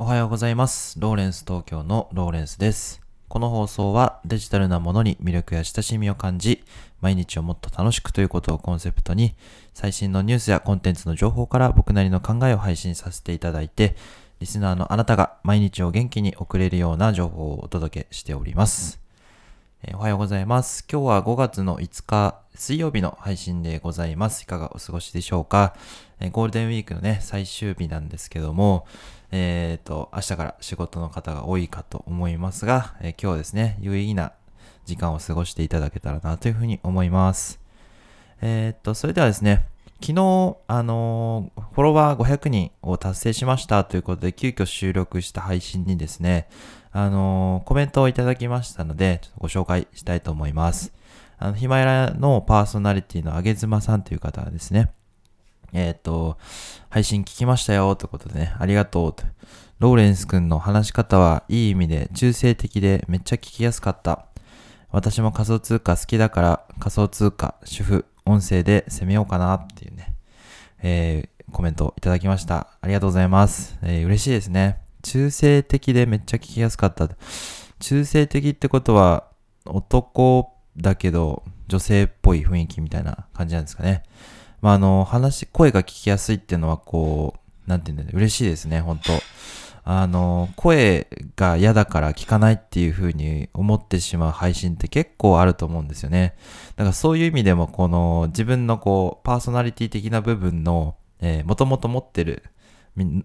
おはようございます。ローレンス東京のローレンスです。この放送はデジタルなものに魅力や親しみを感じ、毎日をもっと楽しくということをコンセプトに、最新のニュースやコンテンツの情報から僕なりの考えを配信させていただいて、リスナーのあなたが毎日を元気に送れるような情報をお届けしております。えおはようございます。今日は5月の5日水曜日の配信でございます。いかがお過ごしでしょうか、えーゴールデンウィークのね、最終日なんですけども、えっ、と、明日から仕事の方が多いかと思いますが、えー今日はですね、有意義な時間を過ごしていただけたらなというふうに思います。えっ、と、それではですね、昨日、あのーフォロワー500人を達成しましたということで、急遽収録した配信にですね、あのーコメントをいただきましたので、ちょっとご紹介したいと思います。あの、ヒマラのパーソナリティのあげずまさんという方がですね、えっ、と、配信聞きましたよということでね、ありがとうと。ローレンス君の話し方はいい意味で中性的でめっちゃ聞きやすかった。私も仮想通貨好きだから仮想通貨、主婦、音声で攻めようかなっていうね、えーコメントいただきました。ありがとうございます。えー嬉しいですね。中性的でめっちゃ聞きやすかった。中性的ってことは男だけど女性っぽい雰囲気みたいな感じなんですかね。まあ、あの、話、声が聞きやすいっていうのはこう、なんていうんだろう、嬉しいですね、本当あの、声が嫌だから聞かないっていう風に思ってしまう配信って結構あると思うんですよね。だからそういう意味でも、この自分のこう、パーソナリティ的な部分の、えー、もともと持ってる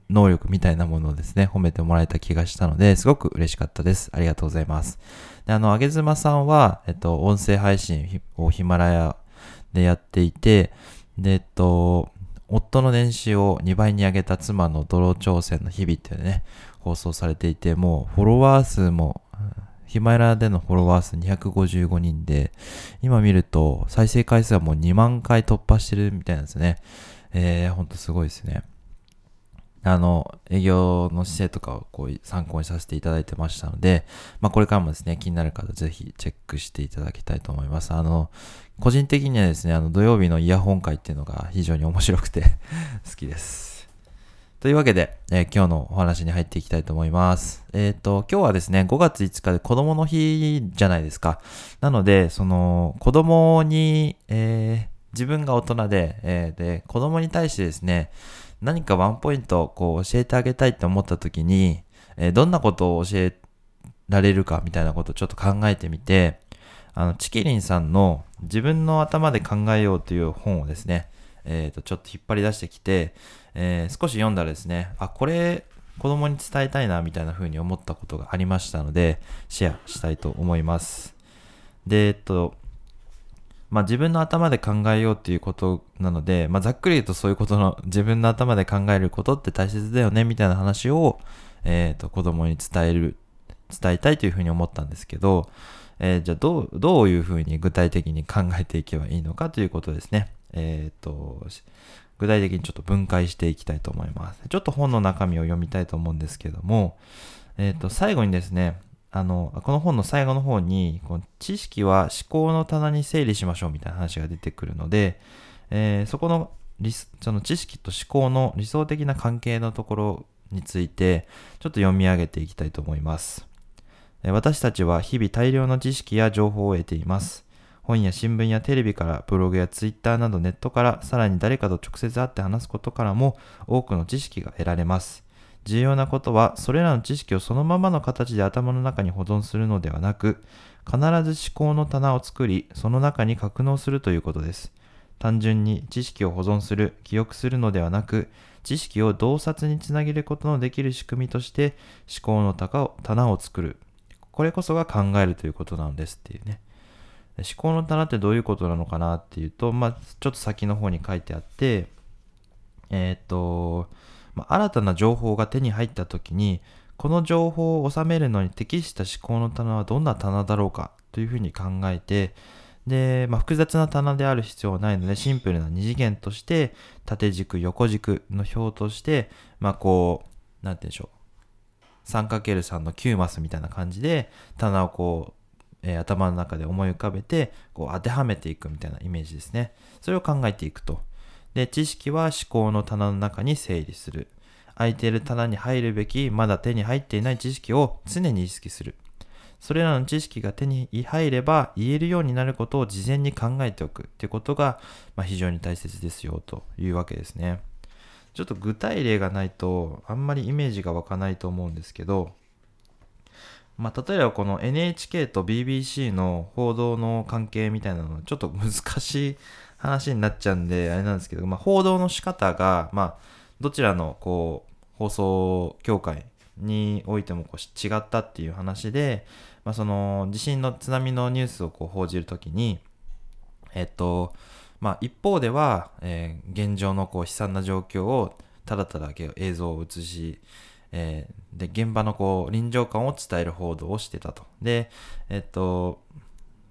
能力みたいなものをですね、褒めてもらえた気がしたので、すごく嬉しかったです。ありがとうございます。で、あの、あげずまさんは、えっと、音声配信をヒマラヤでやっていて、で、えっと、夫の年収を2倍に上げた妻の泥挑戦の日々っていうね、放送されていて、もうフォロワー数も、ヒマラヤでのフォロワー数255人で、今見ると再生回数はもう2万回突破してるみたいなんですね。えー、ほんとすごいですね。あの、営業の姿勢とかをこう参考にさせていただいてましたので、まあこれからもですね、気になる方ぜひチェックしていただきたいと思います。あの、個人的にはですね、あの土曜日のイヤホン会っていうのが非常に面白くて 好きです。というわけで、えー今日のお話に入っていきたいと思います。えっ、と、今日はですね、5月5日で子供の日じゃないですか。なので、その、子供に、えー自分が大人で、えーで、子供に対してですね、何かワンポイントこう教えてあげたいって思った時に、えーどんなことを教えられるかみたいなことをちょっと考えてみて、あの、チキリンさんの自分の頭で考えようという本をですね、えっ、と、ちょっと引っ張り出してきて、えー少し読んだらですね、あ、これ、子供に伝えたいな、みたいな風に思ったことがありましたので、シェアしたいと思います。で、えっと、まあ自分の頭で考えようっていうことなので、まあざっくり言うとそういうことの、自分の頭で考えることって大切だよね、みたいな話を、えっ、と、子供に伝える、伝えたいというふうに思ったんですけど、えーじゃあどう、どういうふうに具体的に考えていけばいいのかということですね。えっ、と、具体的にちょっと分解していきたいと思います。ちょっと本の中身を読みたいと思うんですけども、えっ、と、最後にですね、あの、この本の最後の方に、この知識は思考の棚に整理しましょうみたいな話が出てくるので、えーそこのその知識と思考の理想的な関係のところについて、ちょっと読み上げていきたいと思います。私たちは日々大量の知識や情報を得ています。本や新聞やテレビからブログやツイッターなどネットからさらに誰かと直接会って話すことからも多くの知識が得られます。重要なことはそれらの知識をそのままの形で頭の中に保存するのではなく必ず思考の棚を作りその中に格納するということです。単純に知識を保存する、記憶するのではなく、知識を洞察につなげることのできる仕組みとして思考の棚を作る。これこそが考えるということなのですっていうね。思考の棚ってどういうことなのかなっていうと、まあ、ちょっと先の方に書いてあって、えーっと、まあ、新たな情報が手に入った時に、この情報を収めるのに適した思考の棚はどんな棚だろうかというふうに考えて、で、まあ、複雑な棚である必要はないので、シンプルな二次元として、縦軸、横軸の表として、まあ、こう、なんて言うんでしょう。3×3 の9マスみたいな感じで、棚をこう、え頭の中で思い浮かべて、こう当てはめていくみたいなイメージですね。それを考えていくと。で、知識は思考の棚の中に整理する。空いている棚に入るべきまだ手に入っていない知識を常に意識するそれらの知識が手に入れば言えるようになることを事前に考えておくってことが、まあ、非常に大切ですよというわけですね。ちょっと具体例がないとあんまりイメージが湧かないと思うんですけど、まあ、例えばこの NHK と BBC の報道の関係みたいなのはちょっと難しい話になっちゃうんであれなんですけど、まあ、報道の仕方が、まあ、どちらのこう放送協会においてもこう違ったっていう話で、まあ、その地震の津波のニュースをこう報じるときに、えっと、まあ、一方では、えー、現状のこう悲惨な状況をただただ映像を映し、えー、で現場のこう臨場感を伝える報道をしてたと。で、えっと、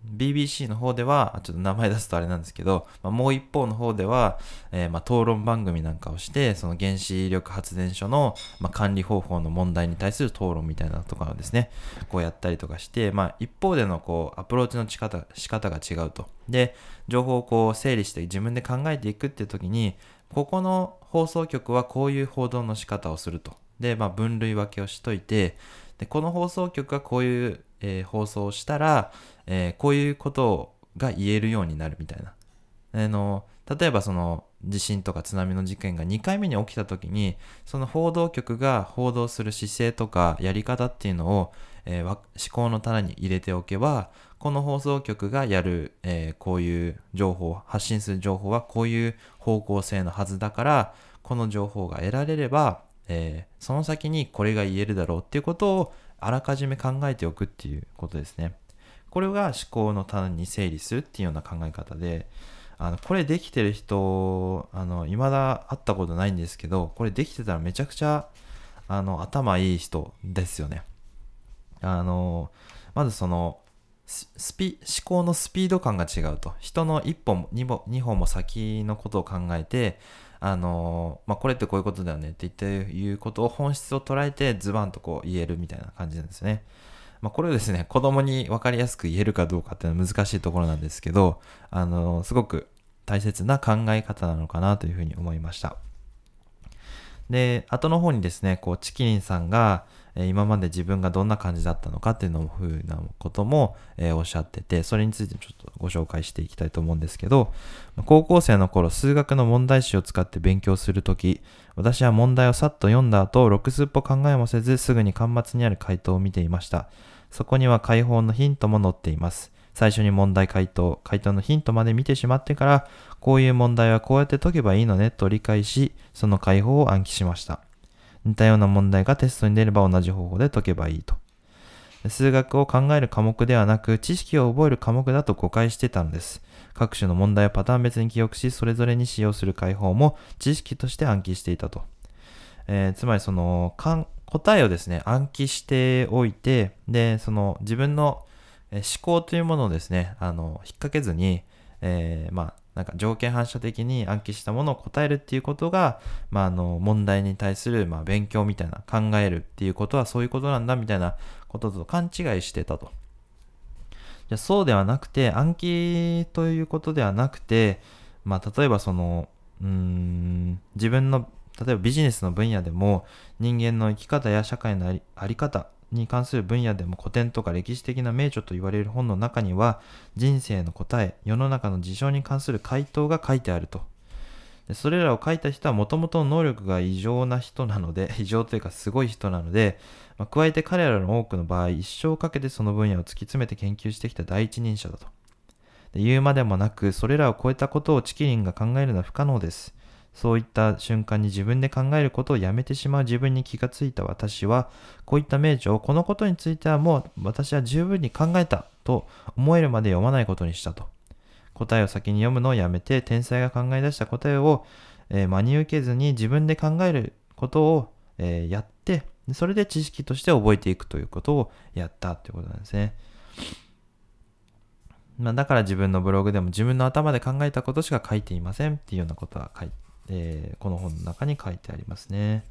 BBC の方では、ちょっと名前出すとあれなんですけど、まあ、もう一方の方では、えー、まあ討論番組なんかをして、その原子力発電所の、まあ、管理方法の問題に対する討論みたいなとかをですね、こうやったりとかして、まあ、一方でのこうアプローチの仕方仕方が違うと。で、情報をこう整理して自分で考えていくっていう時に、ここの放送局はこういう報道の仕方をすると。で、まあ、分類分けをしといて、でこの放送局はこういう、えー、放送をしたら、えー、こういうことが言えるようになるみたいな。あの例えばその地震とか津波の事件が2回目に起きた時にその報道局が報道する姿勢とかやり方っていうのを、えー、思考の棚に入れておけばこの放送局がやる、えー、こういう情報発信する情報はこういう方向性のはずだからこの情報が得られれば、えー、その先にこれが言えるだろうっていうことをあらかじめ考えておくっていうことですね。これが思考の棚に整理するっていうような考え方で、あのこれできてる人、あの、未だ会ったことないんですけど、これできてたらめちゃくちゃ、あの、頭いい人ですよね。あの、まずその、スピ思考のスピード感が違うと人の1本2本 ,2 本も先のことを考えてあのまあ、これってこういうことだよねって言っていうことを本質を捉えてズバンとこう言えるみたいな感じなんですね。まあ、これをですね、子供に分かりやすく言えるかどうかっていうのは難しいところなんですけど、あの、すごく大切な考え方なのかなというふうに思いました。で、後の方にですね、こう、チキリンさんが、今まで自分がどんな感じだったのかっていうのふうなことも、え、おっしゃってて、それについてちょっとご紹介していきたいと思うんですけど、高校生の頃、数学の問題集を使って勉強するとき、私は問題をさっと読んだ後、6数歩考えもせず、すぐに端末にある回答を見ていました。そこには解放のヒントも載っています。最初に問題回答、回答のヒントまで見てしまってから、こういう問題はこうやって解けばいいのねと理解し、その解放を暗記しました。似たような問題がテストに出れば同じ方法で解けばいいと。数学を考える科目ではなく、知識を覚える科目だと誤解してたのです。各種の問題をパターン別に記憶し、それぞれに使用する解放も知識として暗記していたと。えー、つまりその、答えをですね、暗記しておいて、で、その自分の思考というものをですね、あの、引っ掛けずに、えー、まあ、なんか条件反射的に暗記したものを答えるっていうことが、まあ、あの、問題に対する、まあ、勉強みたいな、考えるっていうことはそういうことなんだみたいなことと勘違いしてたと。じゃそうではなくて、暗記ということではなくて、まあ、例えばその、うん、自分の例えばビジネスの分野でも人間の生き方や社会のあり方に関する分野でも古典とか歴史的な名著と言われる本の中には人生の答え世の中の事象に関する回答が書いてあると。でそれらを書いた人はもともと能力が異常な人なので 異常というかすごい人なので、まあ、加えて彼らの多くの場合一生かけてその分野を突き詰めて研究してきた第一人者だと。で言うまでもなくそれらを超えたことをチキリンが考えるのは不可能です。そういった瞬間に自分で考えることをやめてしまう自分に気がついた私は、こういった名著をこのことについてはもう私は十分に考えたと思えるまで読まないことにしたと。答えを先に読むのをやめて、天才が考え出した答えを、えー、真に受けずに自分で考えることを、えー、やって、それで知識として覚えていくということをやったということなんですね。まあ、だから自分のブログでも自分の頭で考えたことしか書いていませんっていうようなことは書いてえー、この本の中に書いてありますね。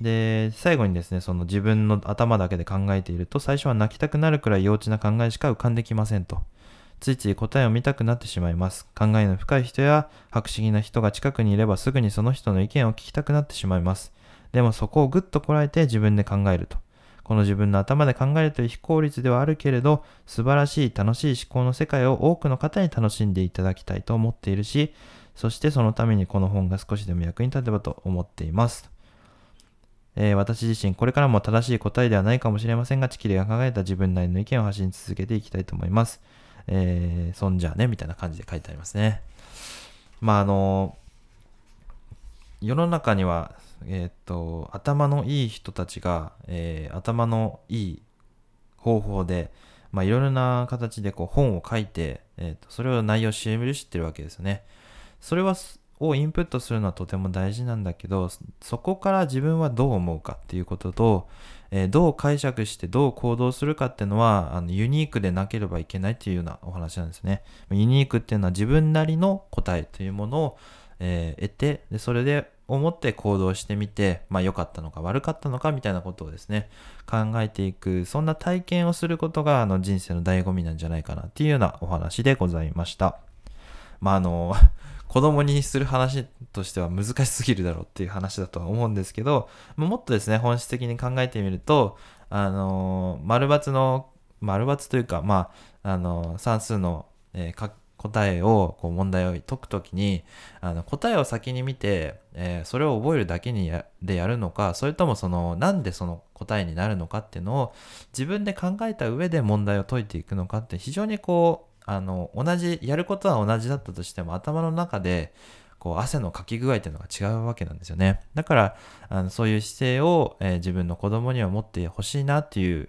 で、最後にですね、その自分の頭だけで考えていると、最初は泣きたくなるくらい幼稚な考えしか浮かんできませんと。ついつい答えを見たくなってしまいます。考えの深い人や博識な人が近くにいればすぐにその人の意見を聞きたくなってしまいます。でもそこをぐっとこらえて自分で考えると。この自分の頭で考えるという非効率ではあるけれど、素晴らしい楽しい思考の世界を多くの方に楽しんでいただきたいと思っているし、そしてそのためにこの本が少しでも役に立てばと思っています。えー、私自身これからも正しい答えではないかもしれませんが、チキリが考えた自分なりの意見を発信続けていきたいと思います。えー、そんじゃね、みたいな感じで書いてありますね。まあ、あの、世の中には、えっ、と、頭のいい人たちが、えー、頭のいい方法で、まあ、いろいろな形でこう本を書いて、えーと、それを内容を CM で知ってるわけですよね。それはをインプットするのはとても大事なんだけどそこから自分はどう思うかっていうことと、えー、どう解釈してどう行動するかっていうのはあのユニークでなければいけないっていうようなお話なんですね。ユニークっていうのは自分なりの答えというものを、えー、得てでそれで思って行動してみて、まあ良かったのか悪かったのかみたいなことをですね、考えていく、そんな体験をすることがあの人生の醍醐味なんじゃないかなっていうようなお話でございました。まああの、子供にする話としては難しすぎるだろうっていう話だとは思うんですけど、もっとですね、本質的に考えてみると、あの、丸抜の、丸抜というか、まあ、あの、算数の、えー、答えを、こう問題を解くときに、あの、答えを先に見て、えー、それを覚えるだけにやでやるのか、それともその、なんでその答えになるのかっていうのを自分で考えた上で問題を解いていくのかって非常にこう、あの同じやることは同じだったとしても頭の中でこう汗のかき具合っていうのが違うわけなんですよねだからあのそういう姿勢を、えー、自分の子供には持ってほしいなっていう、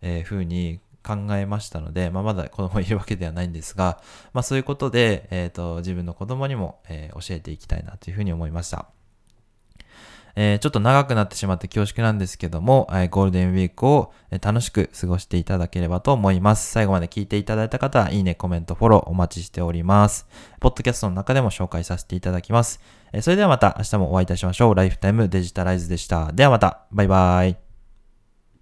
えー、ふうに考えましたので、まあ、まだ子供いるわけではないんですが、まあ、そういうことで、えーと、自分の子供にも、えー、教えていきたいなというふうに思いました。えー、ちょっと長くなってしまって恐縮なんですけども、えー、ゴールデンウィークを楽しく過ごしていただければと思います。最後まで聞いていただいた方は、いいね、コメント、フォローお待ちしております。ポッドキャストの中でも紹介させていただきます。えー、それではまた明日もお会いいたしましょう。ライフタイムデジタライズでした。ではまた、バイバイ。